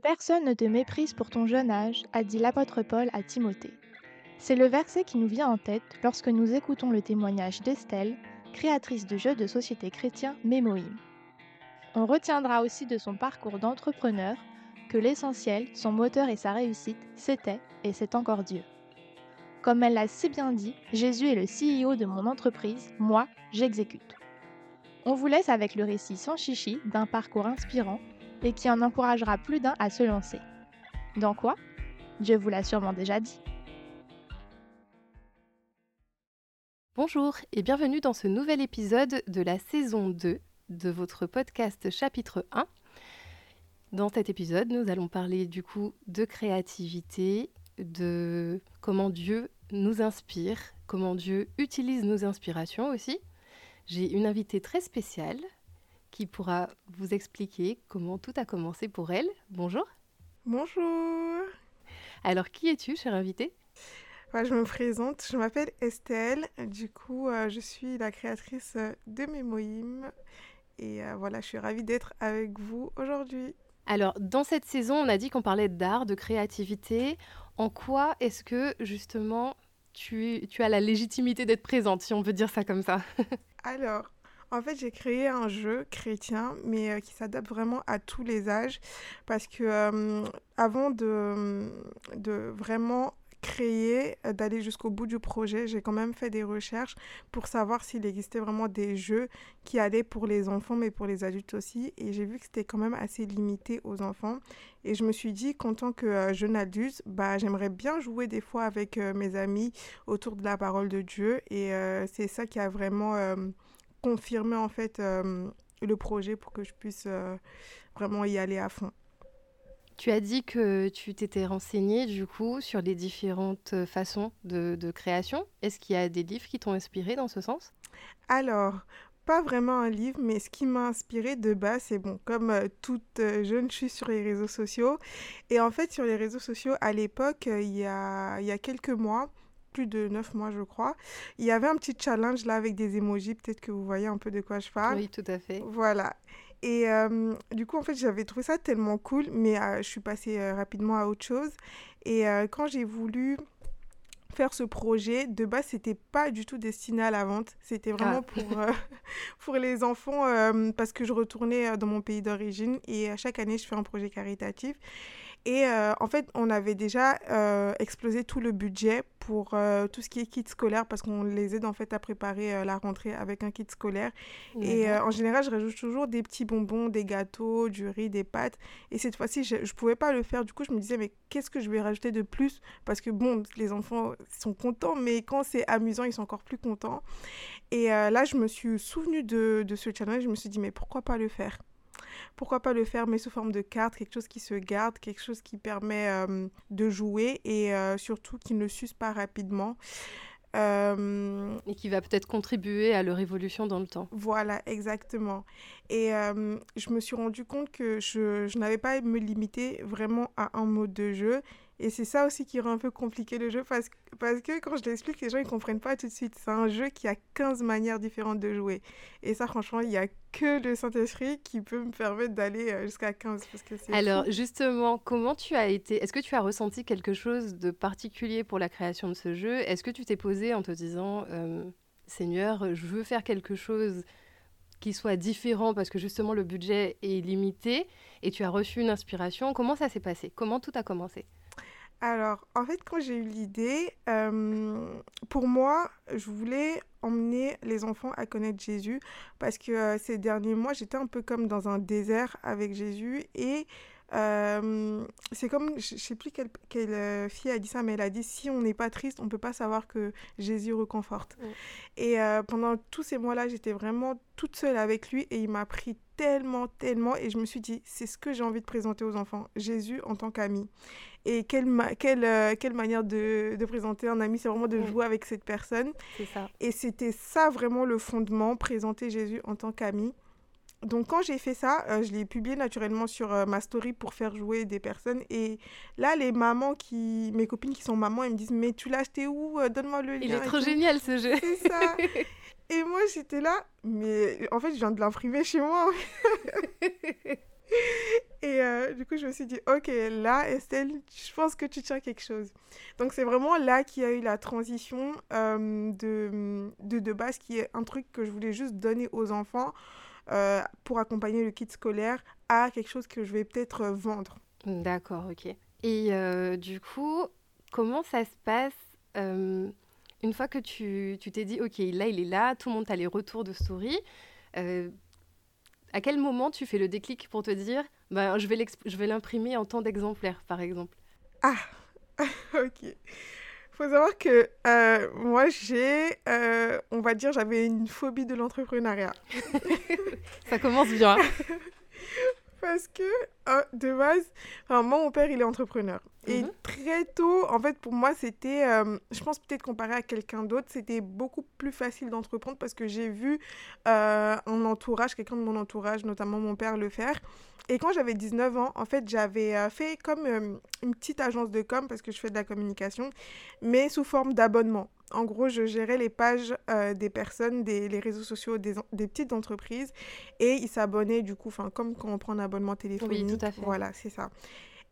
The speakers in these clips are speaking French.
personne ne te méprise pour ton jeune âge, a dit l'apôtre Paul à Timothée. C'est le verset qui nous vient en tête lorsque nous écoutons le témoignage d'Estelle, créatrice de jeux de société chrétien Mémoïm. On retiendra aussi de son parcours d'entrepreneur que l'essentiel, son moteur et sa réussite, c'était et c'est encore Dieu. Comme elle l'a si bien dit, Jésus est le CEO de mon entreprise, moi, j'exécute. On vous laisse avec le récit sans chichi d'un parcours inspirant et qui en encouragera plus d'un à se lancer. Dans quoi? Dieu vous l'a sûrement déjà dit. Bonjour et bienvenue dans ce nouvel épisode de la saison 2 de votre podcast chapitre 1. Dans cet épisode, nous allons parler du coup de créativité, de comment Dieu nous inspire, comment Dieu utilise nos inspirations aussi. J'ai une invitée très spéciale qui pourra vous expliquer comment tout a commencé pour elle. Bonjour. Bonjour. Alors, qui es-tu, chère invitée? Je me présente, je m'appelle Estelle. Du coup, euh, je suis la créatrice de Mémoïm. Et euh, voilà, je suis ravie d'être avec vous aujourd'hui. Alors, dans cette saison, on a dit qu'on parlait d'art, de créativité. En quoi est-ce que, justement, tu, tu as la légitimité d'être présente, si on peut dire ça comme ça? Alors, en fait, j'ai créé un jeu chrétien, mais euh, qui s'adapte vraiment à tous les âges. Parce que euh, avant de, de vraiment créer, euh, d'aller jusqu'au bout du projet, j'ai quand même fait des recherches pour savoir s'il existait vraiment des jeux qui allaient pour les enfants, mais pour les adultes aussi. Et j'ai vu que c'était quand même assez limité aux enfants. Et je me suis dit qu'en tant que jeune adulte, bah, j'aimerais bien jouer des fois avec mes amis autour de la parole de Dieu. Et c'est ça qui a vraiment confirmer en fait euh, le projet pour que je puisse euh, vraiment y aller à fond. Tu as dit que tu t'étais renseigné du coup sur les différentes façons de, de création. Est-ce qu'il y a des livres qui t'ont inspiré dans ce sens? Alors, pas vraiment un livre, mais ce qui m'a inspiré de base, c'est bon, comme euh, toute jeune, je suis sur les réseaux sociaux. Et en fait, sur les réseaux sociaux, à l'époque, il y a, il y a quelques mois, plus de neuf mois, je crois. Il y avait un petit challenge là avec des emojis. Peut-être que vous voyez un peu de quoi je parle. Oui, tout à fait. Voilà. Et euh, du coup, en fait, j'avais trouvé ça tellement cool, mais euh, je suis passée euh, rapidement à autre chose. Et quand j'ai voulu faire ce projet, de base, c'était pas du tout destiné à la vente. C'était vraiment ah. pour, pour les enfants parce que je retournais dans mon pays d'origine et chaque année, je fais un projet caritatif. Et euh, en fait, on avait déjà euh, explosé tout le budget pour euh, tout ce qui est kit scolaire parce qu'on les aide en fait à préparer la rentrée avec un kit scolaire. Et en général, je rajoute toujours des petits bonbons, des gâteaux, du riz, des pâtes. Et cette fois-ci, je ne pouvais pas le faire. Du coup, je me disais, mais qu'est-ce que je vais rajouter de plus? Parce que bon, les enfants sont contents, mais quand c'est amusant, ils sont encore plus contents. Et là, je me suis souvenue de, de ce challenge. Je me suis dit, mais pourquoi pas le faire? Pourquoi pas le faire, mais sous forme de carte, quelque chose qui se garde, quelque chose qui permet euh, de jouer et euh, surtout qui ne s'use pas rapidement. Euh, et qui va peut-être contribuer à leur évolution dans le temps. Voilà, exactement. Et je me suis rendu compte que je, je n'avais pas à me limiter vraiment à un mode de jeu et c'est ça aussi qui rend un peu compliqué le jeu parce, parce que quand je l'explique, les gens ne comprennent pas tout de suite. C'est un jeu qui a 15 manières différentes de jouer. Et ça, franchement, il n'y a que le Saint-Esprit qui peut me permettre d'aller euh, jusqu'à 15. Parce que Alors, justement, comment tu as été Est-ce que tu as ressenti quelque chose de particulier pour la création de ce jeu? Est-ce que tu t'es posé en te disant, euh, Seigneur, je veux faire quelque chose qui soit différent parce que justement le budget est limité et tu as reçu une inspiration. Comment ça s'est passé? Comment tout a commencé? Alors, en fait, quand j'ai eu l'idée, euh, pour moi, je voulais emmener les enfants à connaître Jésus parce que euh, ces derniers mois, j'étais un peu comme dans un désert avec Jésus et euh, c'est comme, je sais plus quelle, quelle, fille a dit ça, mais elle a dit si on n'est pas triste, on peut pas savoir que Jésus reconforte. Et pendant tous ces mois-là, j'étais vraiment toute seule avec lui et il m'a pris tellement, tellement. Et je me suis dit, c'est ce que j'ai envie de présenter aux enfants, Jésus en tant qu'ami. Et quelle, quelle, euh, quelle manière de, de, présenter un ami, c'est vraiment de jouer avec cette personne. Ça. Et c'était ça vraiment le fondement, présenter Jésus en tant qu'ami. Donc quand j'ai fait ça, euh, je l'ai publié naturellement sur euh, ma story pour faire jouer des personnes. Et là, les mamans qui, mes copines qui sont mamans, elles me disent mais tu l'as acheté où Donne-moi le lien. Il est trop génial ce jeu. C'est ça. et moi j'étais là, mais en fait je viens de l'imprimer chez moi. Et euh, du coup, je me suis dit, ok, là, Estelle, je pense que tu tiens quelque chose. Donc, c'est vraiment là qu'il y a eu la transition euh, de, de, de base, qui est un truc que je voulais juste donner aux enfants euh, pour accompagner le kit scolaire à quelque chose que je vais peut-être vendre. D'accord, ok. Et du coup, comment ça se passe une fois que tu t'es dit, ok, là, il est là, tout le monde a les retours de story à quel moment tu fais le déclic pour te dire, ben, je vais l'imprimer en tant d'exemplaires, par exemple Ah, ok. faut savoir que euh, moi, j'ai, euh, on va dire, j'avais une phobie de l'entrepreneuriat. Ça commence bien. Parce que, euh, de base, moi, mon père, il est entrepreneur. Et mhm. très tôt, en fait, pour moi, c'était, euh, je pense peut-être comparé à quelqu'un d'autre, c'était beaucoup plus facile d'entreprendre parce que j'ai vu euh, un entourage, quelqu'un de mon entourage, notamment mon père, le faire. Et quand j'avais 19 ans, en fait, j'avais fait comme une petite agence de com parce que je fais de la communication, mais sous forme d'abonnement. En gros, je gérais les pages euh, des personnes, des, les réseaux sociaux des, des petites entreprises et ils s'abonnaient du coup, comme quand on prend un abonnement téléphonique. Oui, tout à fait. Voilà, c'est ça.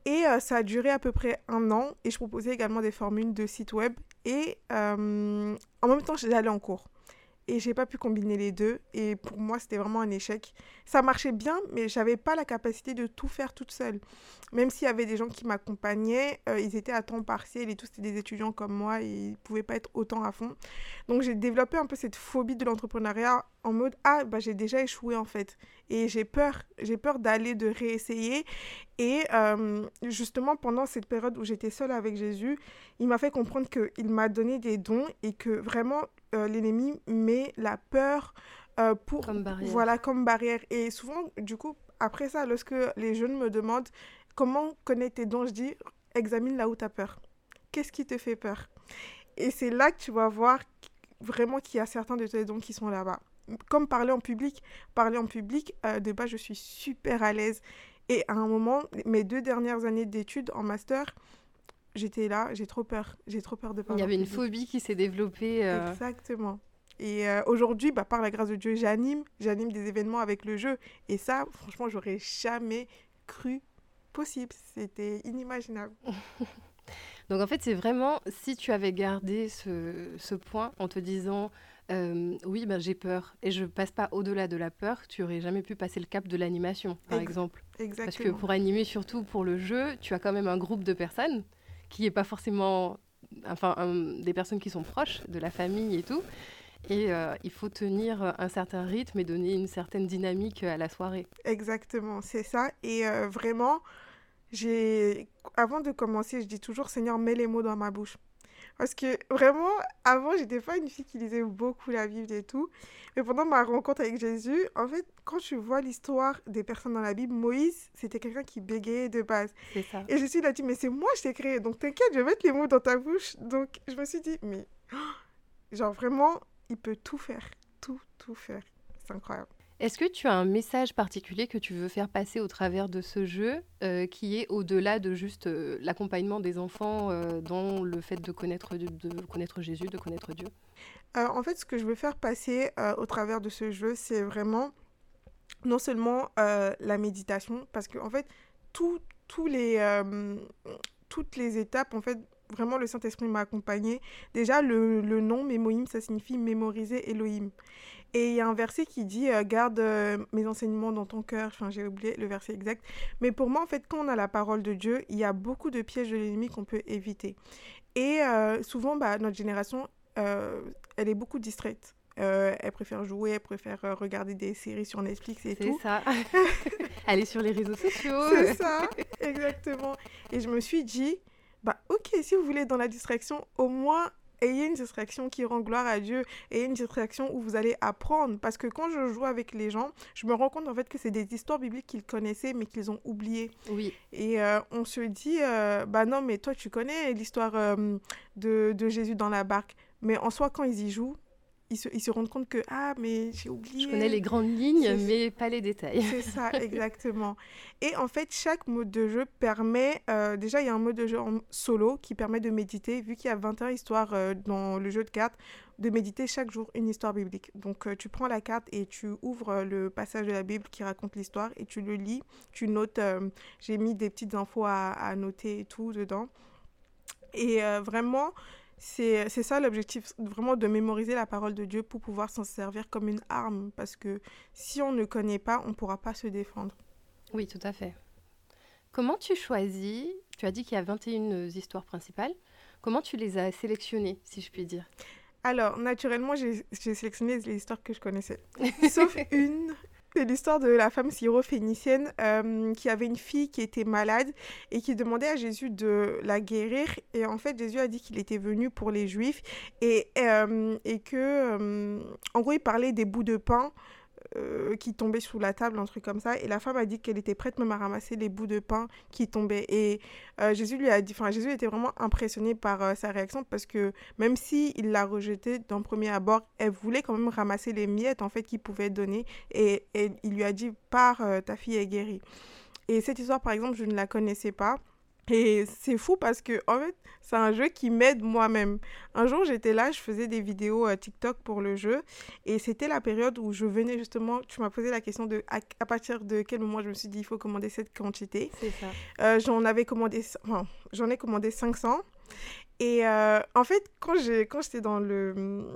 Et euh, ça a duré à peu près un an et je proposais également des formules de site web et euh, en même temps, j'allais en cours et j'ai pas pu combiner les deux et pour moi c'était vraiment un échec. Ça marchait bien mais j'avais pas la capacité de tout faire toute seule. Même s'il y avait des gens qui m'accompagnaient, euh, ils étaient à temps partiel et tous c'était des étudiants comme moi et ils pouvaient pas être autant à fond. Donc j'ai développé un peu cette phobie de l'entrepreneuriat en mode ah bah j'ai déjà échoué en fait et j'ai peur, j'ai peur d'aller de réessayer et euh, justement pendant cette période où j'étais seule avec Jésus, il m'a fait comprendre qu'il m'a donné des dons et que vraiment l'ennemi met la peur euh, pour comme barrière. voilà comme barrière. Et souvent du coup après ça lorsque les jeunes me demandent comment connaître tes dons je dis examine là où tu as peur. Qu'est-ce qui te fait peur? Et c'est là que tu vas voir vraiment qu'il y a certains de tes dons qui sont là-bas. Comme parler en public. Parler en public euh, de base je suis super à l'aise. Et à un moment mes deux dernières années d'études en master j'étais là, j'ai trop peur. J'ai trop peur de parler. Il y avait une phobie qui s'est développée. Euh. Exactement. Et euh, aujourd'hui, bah, par la grâce de Dieu, j'anime, j'anime des événements avec le jeu. Et ça, franchement, j'aurais jamais cru possible. C'était inimaginable. Donc en fait, c'est vraiment si tu avais gardé ce, ce point en te disant euh, oui, ben, j'ai peur et je passe pas au-delà de la peur, tu aurais jamais pu passer le cap de l'animation, par exemple. Exactement. Parce que pour animer, surtout pour le jeu, tu as quand même un groupe de personnes qui n'est pas forcément enfin, des personnes qui sont proches de la famille et tout. Et euh, il faut tenir un certain rythme et donner une certaine dynamique à la soirée. Exactement, c'est ça. Et euh, vraiment, j'ai, avant de commencer, je dis toujours Seigneur, mets les mots dans ma bouche. Parce que vraiment, avant, j'étais pas une fille qui lisait beaucoup la Bible et tout. Mais pendant ma rencontre avec Jésus, en fait, quand tu vois l'histoire des personnes dans la Bible, Moïse, c'était quelqu'un qui bégayait de base. C'est ça. Et Jésus, il a dit, mais c'est moi, je t'ai créé. Donc t'inquiète, je vais mettre les mots dans ta bouche. Donc je me suis dit, mais genre vraiment, il peut tout faire. Tout, tout faire. C'est incroyable. Est-ce que tu as un message particulier que tu veux faire passer au travers de ce jeu euh, qui est au-delà de juste euh, l'accompagnement des enfants euh, dans le fait de connaître, de, connaître Jésus, de connaître Dieu? En fait, ce que je veux faire passer au travers de ce jeu, c'est vraiment non seulement la méditation, parce que en fait, les, toutes les étapes, en fait, vraiment le Saint-Esprit m'a accompagné. Déjà, le, le nom Mémoïm, ça signifie mémoriser Elohim. Et il y a un verset qui dit euh, Garde euh, mes enseignements dans ton cœur. Enfin, j'ai oublié le verset exact. Mais pour moi, en fait, quand on a la parole de Dieu, il y a beaucoup de pièges de l'ennemi qu'on peut éviter. Et euh, souvent, bah, notre génération, elle est beaucoup distraite. elle préfère jouer, elle préfère regarder des séries sur Netflix et tout. C'est ça. Aller sur les réseaux sociaux. C'est ça, exactement. Et je me suis dit, bah ok, si vous voulez être dans la distraction, au moins ayez une distraction qui rend gloire à Dieu, et une distraction où vous allez apprendre. Parce que quand je joue avec les gens, je me rends compte en fait que c'est des histoires bibliques qu'ils connaissaient mais qu'ils ont oubliées. Oui. Et euh, on se dit, euh, bah non, mais toi tu connais l'histoire euh, de, de, Jésus dans la barque. Mais en soi, quand ils y jouent, ils se, ils se rendent compte que, ah, mais j'ai oublié. Je connais les grandes lignes, mais pas les détails. C'est ça, exactement. Et en fait, chaque mode de jeu permet, euh, déjà, il y a un mode de jeu en solo qui permet de méditer, vu qu'il y a 21 histoires euh, dans le jeu de cartes, de méditer chaque jour une histoire biblique. Donc, euh, tu prends la carte et tu ouvres euh, le passage de la Bible qui raconte l'histoire et tu le lis, tu notes, j'ai mis des petites infos à, à noter et tout dedans. Et vraiment, c'est c'est ça l'objectif, vraiment de mémoriser la parole de Dieu pour pouvoir s'en servir comme une arme. Parce que si on ne connaît pas, on ne pourra pas se défendre. Oui, tout à fait. Comment tu choisis Tu as dit qu'il y a 21 histoires principales. Comment tu les as sélectionnées, si je puis dire? Alors, naturellement, j'ai sélectionné les histoires que je connaissais. Sauf une. C'est l'histoire de la femme syro-phénicienne euh, qui avait une fille qui était malade et qui demandait à Jésus de la guérir. Et en fait, Jésus a dit qu'il était venu pour les Juifs et, euh, et que, euh, en gros, il parlait des bouts de pain euh, qui tombaient sous la table, un truc comme ça. Et la femme a dit qu'elle était prête même à ramasser les bouts de pain qui tombaient. Et euh, Jésus lui a dit, enfin, Jésus était vraiment impressionné par euh, sa réaction parce que même si il l'a rejetée d'un premier abord, elle voulait quand même ramasser les miettes en fait qu'il pouvait donner. Et, et il lui a dit, euh, ta fille est guérie. Et cette histoire, par exemple, je ne la connaissais pas. Et c'est fou parce que, en fait, c'est un jeu qui m'aide moi-même. Un jour, j'étais là, je faisais des vidéos euh, TikTok pour le jeu. Et c'était la période où je venais justement, tu m'as posé la question de à, à partir de quel moment je me suis dit, il faut commander cette quantité. C'est ça. Euh, j'en avais commandé, enfin, j'en ai commandé 500. Et euh, en fait, quand j'ai, quand j'étais dans le,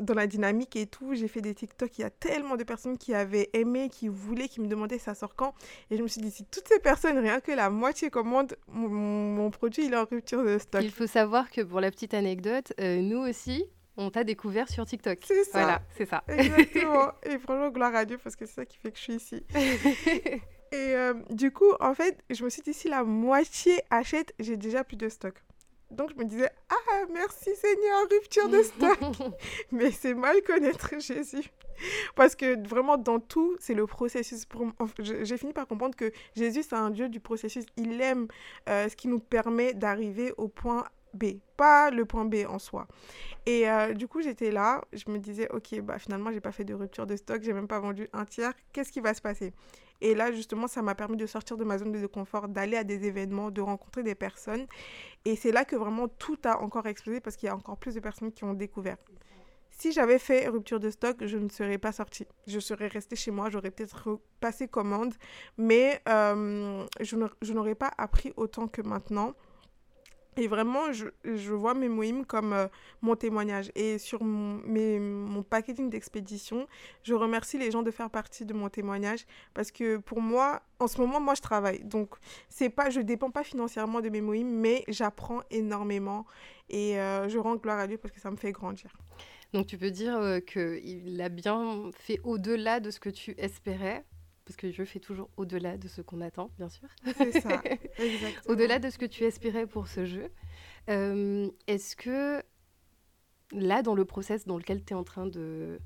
dans la dynamique et tout, j'ai fait des TikTok. Il y a tellement de personnes qui avaient aimé, qui voulaient, qui me demandaient ça sort quand. Et je me suis dit, si toutes ces personnes, rien que la moitié commandent, mon, mon produit, il est en rupture de stock. Il faut savoir que pour la petite anecdote, euh, nous aussi, on t'a découvert sur TikTok. C'est ça. Voilà, c'est ça. Exactement. et franchement, gloire à Dieu parce que c'est ça qui fait que je suis ici. Et euh, du coup, en fait, je me suis dit, si la moitié achète, j'ai déjà plus de stock. Donc je me disais, ah, merci Seigneur, rupture de stock. Mais c'est mal connaître Jésus. Parce que vraiment, dans tout, c'est le processus. Pour... J'ai fini par comprendre que Jésus, c'est un Dieu du processus. Il aime euh, ce qui nous permet d'arriver au point B, pas le point B en soi. Et euh, du coup, j'étais là, je me disais, ok, bah finalement, j'ai pas fait de rupture de stock, j'ai même pas vendu un tiers. Qu'est-ce qui va se passer? Et là, justement, ça m'a permis de sortir de ma zone de confort, d'aller à des événements, de rencontrer des personnes. Et c'est là que vraiment tout a encore explosé parce qu'il y a encore plus de personnes qui ont découvert. Si j'avais fait rupture de stock, je ne serais pas sortie. Je serais restée chez moi, j'aurais peut-être passé commande, mais euh, je n'aurais- je n'aurais pas appris autant que maintenant. Et vraiment, je, je vois mes moïmes comme euh, mon témoignage. Et sur mon, mon packaging d'expédition, je remercie les gens de faire partie de mon témoignage parce que pour moi, en ce moment, moi, je travaille. Donc, c'est pas, je dépends pas financièrement de mes moïmes, mais j'apprends énormément et euh, je rends gloire à Dieu parce que ça me fait grandir. Donc tu peux dire euh, qu'il a bien fait au-delà de ce que tu espérais, parce que je fais toujours au-delà de ce qu'on attend, bien sûr. C'est ça, exactement. Au-delà de ce que tu espérais pour ce jeu, euh, est-ce que là, dans le process dans lequel tu es en train de,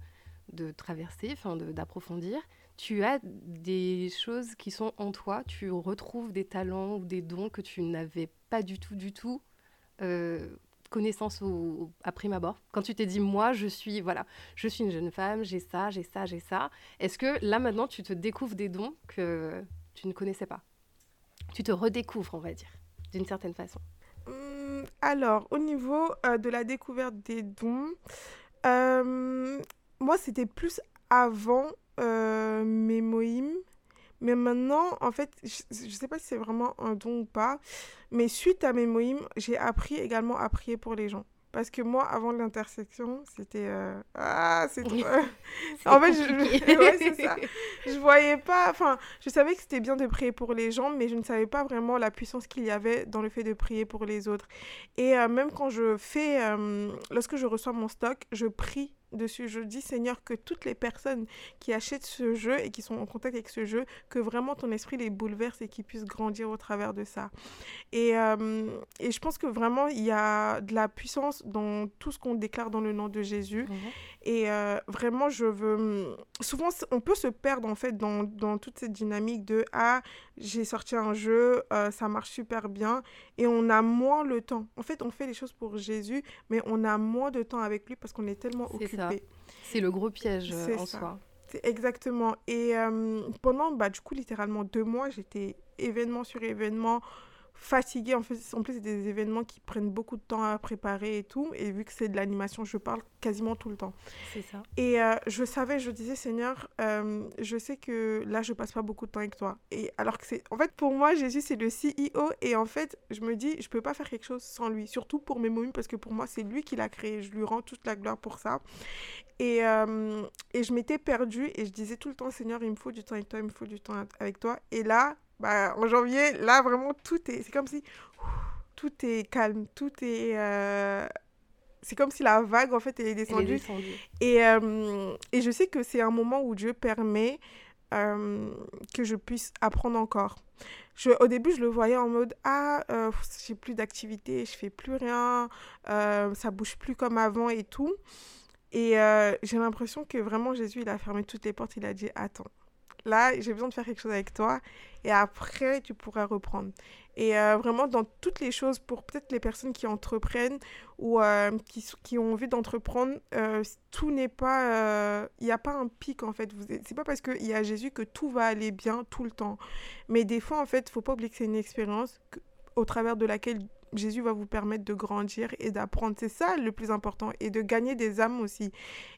de traverser, enfin d'approfondir, tu as des choses qui sont en toi, tu retrouves des talents ou des dons que tu n'avais pas du tout, du tout euh, connaissance au, au- à prime abord. Quand tu t'es dit, moi, je suis, voilà, je suis une jeune femme, j'ai ça, j'ai ça, j'ai ça. Est-ce que là, maintenant, tu te découvres des dons que tu ne connaissais pas? Tu te redécouvres, on va dire, d'une certaine façon. Hum, alors, au niveau euh, de la découverte des dons, euh, moi, c'était plus avant euh, mes moïmes. Mais maintenant, en fait, je ne sais pas si c'est vraiment un don ou pas, mais suite à mes moïmes, j'ai appris également à prier pour les gens. Parce que moi, avant l'intersection, c'était... euh, Ah, c'est trop... En fait, je- ouais, c'est ça. je voyais pas, enfin, je savais que c'était bien de prier pour les gens, mais je ne savais pas vraiment la puissance qu'il y avait dans le fait de prier pour les autres. Et euh, même quand je fais, euh, lorsque je reçois mon stock, je prie dessus. Je dis, Seigneur, que toutes les personnes qui achètent ce jeu et qui sont en contact avec ce jeu, que vraiment ton esprit les bouleverse et qu'ils puissent grandir au travers de ça. Et, euh, et je pense que vraiment, il y a de la puissance dans tout ce qu'on déclare dans le nom de Jésus. Mhm. Et euh, vraiment, je veux. Souvent, on peut se perdre en fait dans, dans toute cette dynamique de Ah, j'ai sorti un jeu, euh, ça marche super bien et on a moins le temps. En fait, on fait les choses pour Jésus, mais on a moins de temps avec lui parce qu'on est tellement C'est ça. occupé. C'est le gros piège euh, C'est en ça. soi. C'est exactement. Et euh, pendant, bah, du coup, littéralement deux mois, j'étais événement sur événement, fatiguée. En, fait, en plus, c'est des événements qui prennent beaucoup de temps à préparer et tout. Et vu que c'est de l'animation, je parle quasiment tout le temps. C'est ça. Et euh, je savais, je disais, Seigneur, euh, je sais que là, je passe pas beaucoup de temps avec toi. Et alors que c'est. En fait, pour moi, Jésus, c'est le CEO. Et en fait, je me dis, je peux pas faire quelque chose sans lui. Surtout pour mes momies, parce que pour moi, c'est lui qui l'a créé. Je lui rends toute la gloire pour ça. Et, euh, et je m'étais perdue. Et je disais tout le temps, Seigneur, il me faut du temps avec toi, il me faut du temps avec toi. Et là, bah, en janvier, là, vraiment, tout est. C'est comme si. ouf, Tout est calme. Tout est. euh, C'est comme si la vague, en fait, elle est Elle est descendue. Et, euh, et je sais que c'est un moment où Dieu permet euh, que je puisse apprendre encore. Je, au début, je le voyais en mode Ah, j'ai plus d'activité, je fais plus rien, ça bouge plus comme avant et tout. Et j'ai l'impression que vraiment Jésus, il a fermé toutes les portes. Il a dit Attends, là, j'ai besoin de faire quelque chose avec toi et après, tu pourras reprendre. Et euh, vraiment, dans toutes les choses, pour peut-être les personnes qui entreprennent ou euh, qui, qui ont envie d'entreprendre, euh, tout n'est pas. Il n'y a pas un pic en fait. C'est pas parce qu'il y a Jésus que tout va aller bien tout le temps. Mais des fois, en fait, faut pas oublier que c'est une expérience au travers de laquelle Jésus va vous permettre de grandir et d'apprendre. C'est ça le plus important. Et de gagner des âmes aussi.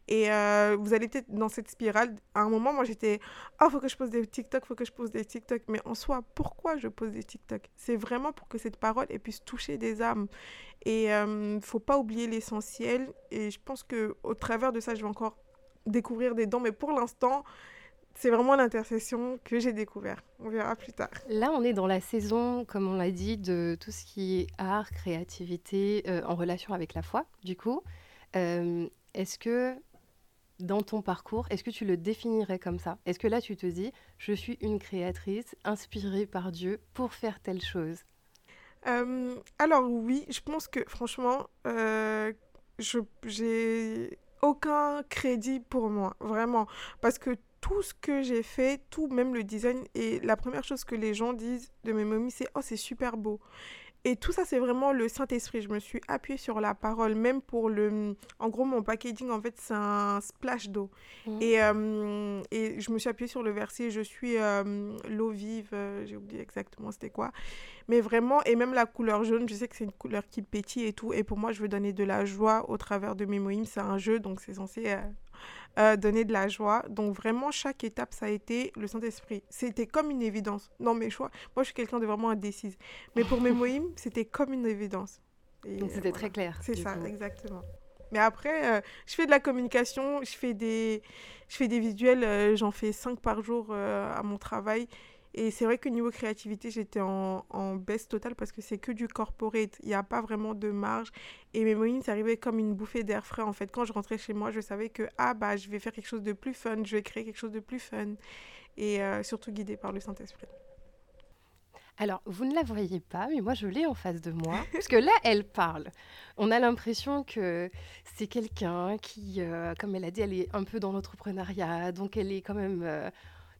Et euh, vous allez peut-être dans cette spirale. À un moment, moi, j'étais Oh, faut que je pose des TikTok, faut que je pose des TikTok. Mais en soi, pourquoi je pose des TikTok? C'est vraiment pour que cette parole puisse toucher des âmes. Et euh, faut pas oublier l'essentiel. Et je pense que au travers de ça, je vais encore découvrir des dons. Mais pour l'instant, c'est vraiment l'intercession que j'ai découvert. On verra plus tard. Là, on est dans la saison, comme on l'a dit, de tout ce qui est art, créativité, euh, en relation avec la foi, du coup. Euh, est-ce que, dans ton parcours, est-ce que tu le définirais comme ça? Est-ce que là, tu te dis, je suis une créatrice inspirée par Dieu pour faire telle chose? Euh, alors oui, je pense que franchement, euh, je j'ai aucun crédit pour moi, vraiment, parce que tout ce que j'ai fait, tout, même le design, et la première chose que les gens disent de mes momies, c'est oh c'est super beau. Et tout ça, c'est vraiment le Saint-Esprit. Je me suis appuyée sur la parole, même pour le... En gros, mon packaging, en fait, c'est un splash d'eau. Mhm. Et, euh, et je me suis appuyée sur le verset, je suis euh, l'eau vive, euh, j'ai oublié exactement c'était quoi. Mais vraiment, et même la couleur jaune, je sais que c'est une couleur qui pétille et tout. Et pour moi, je veux donner de la joie au travers de mes moïmes. C'est un jeu, donc c'est censé euh, donner de la joie. Donc vraiment, chaque étape, ça a été le Saint-Esprit. C'était comme une évidence dans mes choix. Moi, je suis quelqu'un de vraiment indécise. Mais pour mes moïmes, c'était comme une évidence. Et, Donc euh, c'était voilà. très clair. C'est ça, coup. exactement. Mais après, euh, je fais de la communication, je fais des, je fais des visuels, euh, j'en fais 5 par jour euh, à mon travail. Et c'est vrai que niveau créativité, j'étais en, baisse totale parce que c'est que du corporate. Il n'y a pas vraiment de marge. Et mes moyens, ça arrivait comme une bouffée d'air frais. En fait, quand je rentrais chez moi, je savais que ah, bah, je vais faire quelque chose de plus fun, je vais créer quelque chose de plus fun. Et euh, surtout guidé par le Saint-Esprit. Alors, vous ne la voyez pas, mais moi je l'ai en face de moi. Parce que là, elle parle. On a l'impression que c'est quelqu'un qui, euh, comme elle a dit, elle est un peu dans l'entrepreneuriat, donc elle est quand même euh,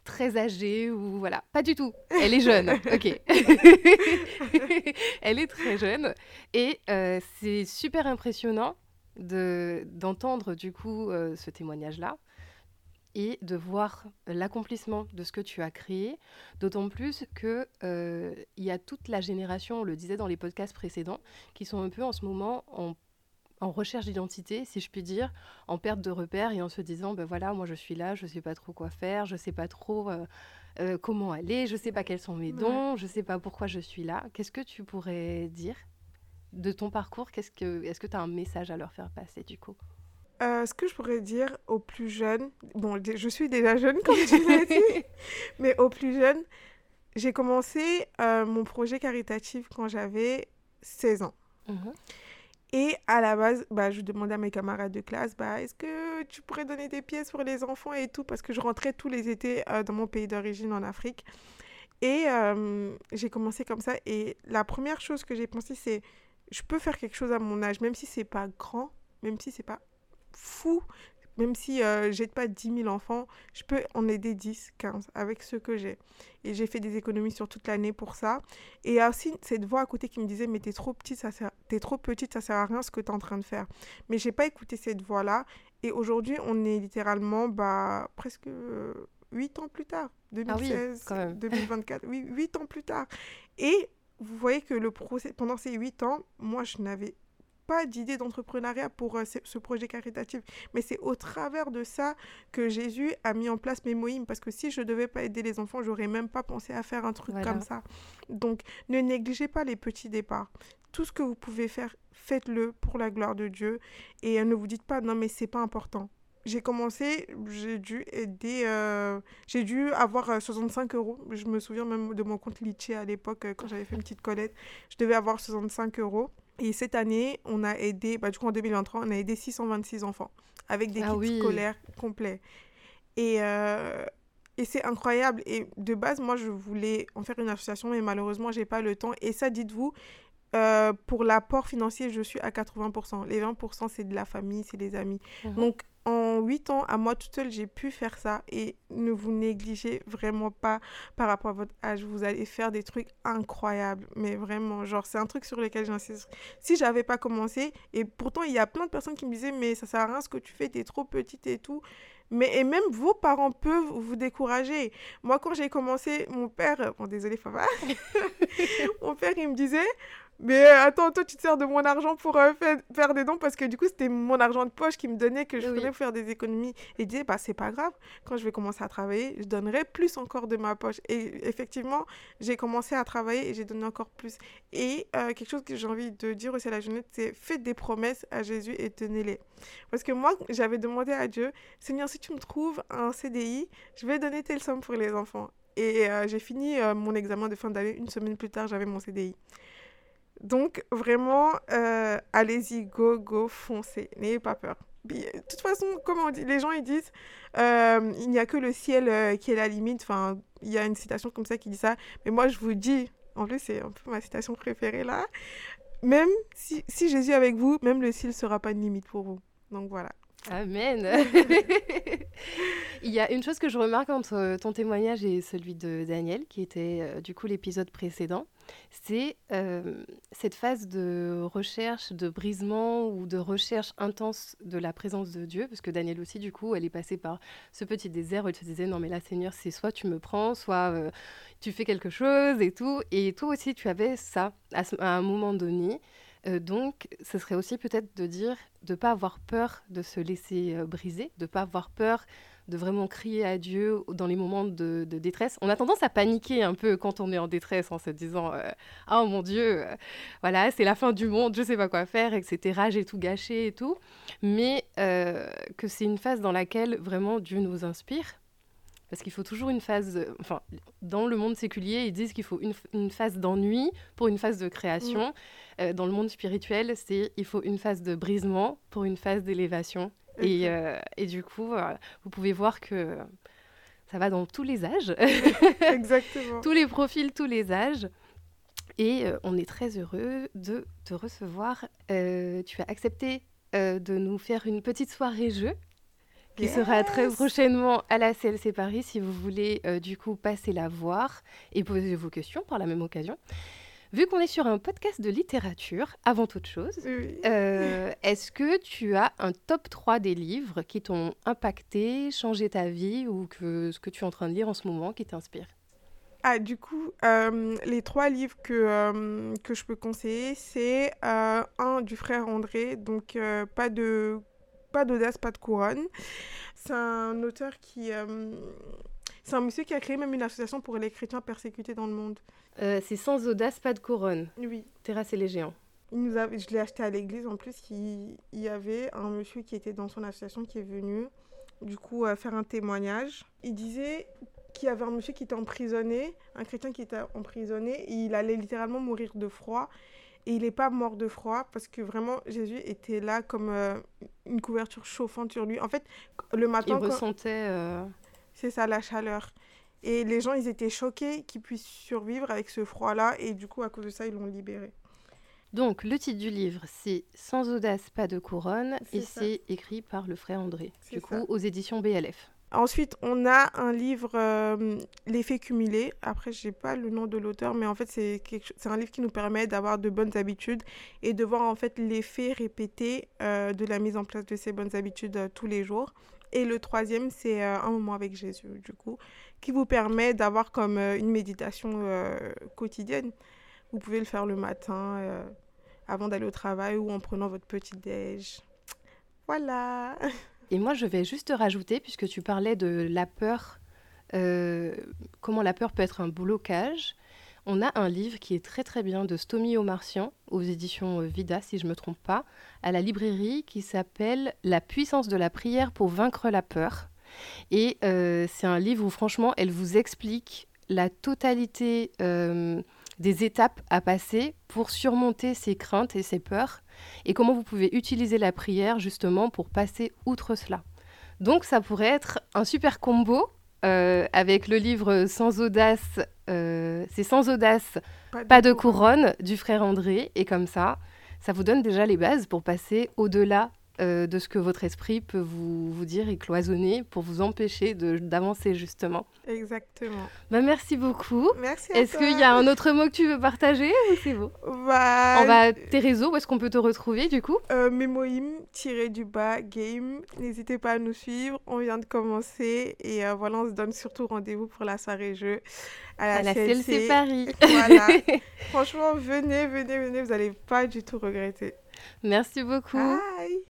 très âgée ou voilà. Pas du tout. Elle est jeune, ok. elle est très jeune. Et euh, c'est super impressionnant de, d'entendre du coup euh, ce témoignage-là et de voir l'accomplissement de ce que tu as créé, d'autant plus que euh, il y a toute la génération, on le disait dans les podcasts précédents, qui sont un peu en ce moment en, en recherche d'identité, si je puis dire, en perte de repères et en se disant, ben voilà, moi je suis là, je sais pas trop quoi faire, je sais pas trop euh, euh, comment aller, je sais pas quels sont mes Ouais. dons, je sais pas pourquoi je suis là. Qu'est-ce que tu pourrais dire de ton parcours? Qu'est-ce que, Est-ce que tu as un message à leur faire passer du coup? Euh, ce que je pourrais dire aux plus jeunes, bon, je suis déjà jeune comme tu l'as dit, mais aux plus jeunes, j'ai commencé mon projet caritatif quand j'avais 16 ans. Mhm. Et à la base, bah, je demandais à mes camarades de classe, bah, est-ce que tu pourrais donner des pièces pour les enfants et tout, parce que je rentrais tous les étés euh, dans mon pays d'origine en Afrique. Et j'ai commencé comme ça. Et la première chose que j'ai pensé, c'est, je peux faire quelque chose à mon âge, même si c'est pas grand, même si c'est pas fou, même si euh, j'aide pas 10 000 enfants, je peux en aider 10, 15 avec ce que j'ai. Et j'ai fait des économies sur toute l'année pour ça. Et il y a aussi cette voix à côté qui me disait, mais t'es trop petite, ça sert, t'es trop petite, ça sert à rien ce que tu es en train de faire. Mais j'ai pas écouté cette voix-là. Et aujourd'hui, on est littéralement bah, presque 8 ans plus tard. 2016, Ah oui, quand même. 2024, oui, 8 ans plus tard. Et vous voyez que le procès, pendant ces 8 ans, moi, je n'avais pas d'idée d'entrepreneuriat pour euh, ce, projet caritatif. Mais c'est au travers de ça que Jésus a mis en place Mémoïm. Parce que si je ne devais pas aider les enfants, j'aurais même pas pensé à faire un truc Voilà. comme ça. Donc, ne négligez pas les petits départs. Tout ce que vous pouvez faire, faites-le pour la gloire de Dieu. Et euh, ne vous dites pas, non, mais c'est pas important. J'ai commencé, j'ai dû aider, euh, j'ai dû avoir euh, 65 euros. Je me souviens même de mon compte Litchi à l'époque, quand j'avais fait une petite collecte. Je devais avoir 65 euros. Et cette année, on a aidé, bah, du coup en 2023, on a aidé 626 enfants avec des Ah kits oui. scolaires complets. Et, euh, et c'est incroyable. Et de base, moi, je voulais en faire une association, mais malheureusement, j'ai pas le temps. Et ça, dites-vous, euh, pour l'apport financier, je suis à 80%. Les 20%, c'est de la famille, c'est des amis. Donc, en 8 ans, à moi toute seule, j'ai pu faire ça. Et ne vous négligez vraiment pas par rapport à votre âge. Vous allez faire des trucs incroyables. Mais vraiment, genre, c'est un truc sur lequel j'insiste. Si j'avais pas commencé, et pourtant, il y a plein de personnes qui me disaient, mais ça sert à rien ce que tu fais, t'es trop petite et tout. Mais et même vos parents peuvent vous décourager. Moi, quand j'ai commencé, mon père, bon, désolé, papa, mon père, il me disait, mais euh, attends, toi, tu te sers de mon argent pour euh, faire, faire des dons parce que du coup, c'était mon argent de poche qui me donnait que je Oui. voulais faire des économies. Et disait, bah, c'est pas grave, quand je vais commencer à travailler, je donnerai plus encore de ma poche. Et effectivement, j'ai commencé à travailler et j'ai donné encore plus. Et euh, quelque chose que j'ai envie de dire aussi à la jeunesse, c'est faites des promesses à Jésus et tenez-les. Parce que moi, j'avais demandé à Dieu, Seigneur, si tu me trouves un CDI, je vais donner telle somme pour les enfants. Et euh, j'ai fini mon examen de fin d'année. Une semaine plus tard, j'avais mon CDI. Donc, vraiment, euh, allez-y, go, go, foncez. N'ayez pas peur. De toute façon, comme on dit, les gens, ils disent, euh, il n'y a que le ciel euh, qui est la limite. Enfin, il y a une citation comme ça qui dit ça. Mais moi, je vous dis, en plus, c'est un peu ma citation préférée là. Même si, si Jésus est avec vous, même le ciel ne sera pas une limite pour vous. Donc, voilà. Amen. Il y a une chose que je remarque entre ton témoignage et celui de Daniel, qui était euh, du coup l'épisode précédent, c'est euh, cette phase de recherche, de brisement ou de recherche intense de la présence de Dieu, parce que Daniel aussi, du coup, elle est passée par ce petit désert où elle se disait, non mais là Seigneur, c'est soit tu me prends, soit euh, tu fais quelque chose et tout. Et toi aussi, tu avais ça à, ce- à un moment donné. Euh, donc, ce serait aussi peut-être de dire de ne pas avoir peur de se laisser euh, briser, de ne pas avoir peur de vraiment crier à Dieu dans les moments de, détresse. On a tendance à paniquer un peu quand on est en détresse en se disant euh, Ah mon Dieu, voilà, c'est la fin du monde, je ne sais pas quoi faire, etc. J'ai tout gâché et tout. Mais que c'est une phase dans laquelle vraiment Dieu nous inspire. Parce qu'il faut toujours une phase, enfin, dans le monde séculier, ils disent qu'il faut une, une phase d'ennui pour une phase de création. Euh, dans le monde spirituel, c'est il faut une phase de brisement pour une phase d'élévation. Et, euh, et du coup, euh, vous pouvez voir que ça va dans tous les âges, Exactement. tous les profils, tous les âges. Et euh, on est très heureux de te recevoir. Tu as accepté de nous faire une petite soirée jeu qui sera très Yes. prochainement à la CLC Paris si vous voulez euh, du coup passer la voir et poser vos questions par la même occasion. Vu qu'on est sur un podcast de littérature, avant toute chose, Oui. euh, est-ce que tu as un top 3 des livres qui t'ont impacté, changé ta vie ou que ce que tu es en train de lire en ce moment qui t'inspire? Ah, du coup, euh, les trois livres que, euh, que je peux conseiller, c'est euh, un du frère André, donc pas de pas d'audace, pas de couronne. C'est un auteur qui... euh, c'est un monsieur qui a créé même une association pour les chrétiens persécutés dans le monde. Euh, C'est sans audace, pas de couronne. Oui. Terrasser les géants. Il nous a... Je l'ai acheté à l'église. En plus, il... il y avait un monsieur qui était dans son association qui est venu, du coup, euh, faire un témoignage. Il disait qu'il y avait un monsieur qui était emprisonné, un chrétien qui était emprisonné, et il allait littéralement mourir de froid. Et il n'est pas mort de froid parce que vraiment, Jésus était là comme euh, une couverture chauffante sur lui. En fait, le Il matin, quand- ressentait... euh, c'est ça, la chaleur. Et les gens, ils étaient choqués qu'il puisse survivre avec ce froid-là. Et du coup, à cause de ça, ils l'ont libéré. Donc, le titre du livre, c'est Sans audace, pas de couronne, et c'est écrit par le frère André, du ça. coup, aux éditions BLF. Ensuite, on a un livre, euh, L'effet cumulé. Après, je n'ai pas le nom de l'auteur, mais en fait, c'est un livre qui nous permet d'avoir de bonnes habitudes et de voir en fait l'effet répété euh, de la mise en place de ces bonnes habitudes euh, tous les jours. Et le troisième, c'est Un moment avec Jésus, du coup, qui vous permet d'avoir comme une méditation quotidienne. Vous pouvez le faire le matin, avant d'aller au travail ou en prenant votre petit déj. Voilà. Et moi, je vais juste rajouter, puisque tu parlais de la peur, euh, comment la peur peut être un blocage. On a un livre qui est très très bien de Stomy Omartian, aux éditions euh, Vida, si je ne me trompe pas, à la librairie, qui s'appelle La puissance de la prière pour vaincre la peur. Et euh, c'est un livre où franchement, elle vous explique la totalité des étapes à passer pour surmonter ces craintes et ces peurs et comment vous pouvez utiliser la prière justement pour passer outre cela. Donc ça pourrait être un super combo euh, avec le livre Sans audace, euh, c'est Sans audace, pas de couronne du frère André et comme ça, ça vous donne déjà les bases pour passer au-delà euh, de ce que votre esprit peut vous, vous dire et cloisonner pour vous empêcher d'avancer justement. Exactement. Bah, merci beaucoup. Merci Est-ce qu'il y a un autre mot que tu veux partager ou c'est bon? Bah, On va tes réseaux, où est-ce qu'on peut te retrouver du coup? euh, Memoim, tiré du bas, game. N'hésitez pas à nous suivre. On vient de commencer. Et euh, voilà, on se donne surtout rendez-vous pour la soirée jeu à la, À la CLC. CLC Paris. Voilà. Franchement, venez, venez, venez. Vous n'allez pas du tout regretter. Merci beaucoup. Bye.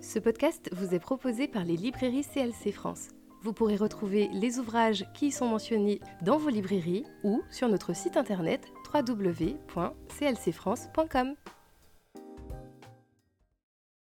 Ce podcast vous est proposé par les librairies CLC France. Vous pourrez retrouver les ouvrages qui y sont mentionnés dans vos librairies ou sur notre site internet www.clcfrance.com.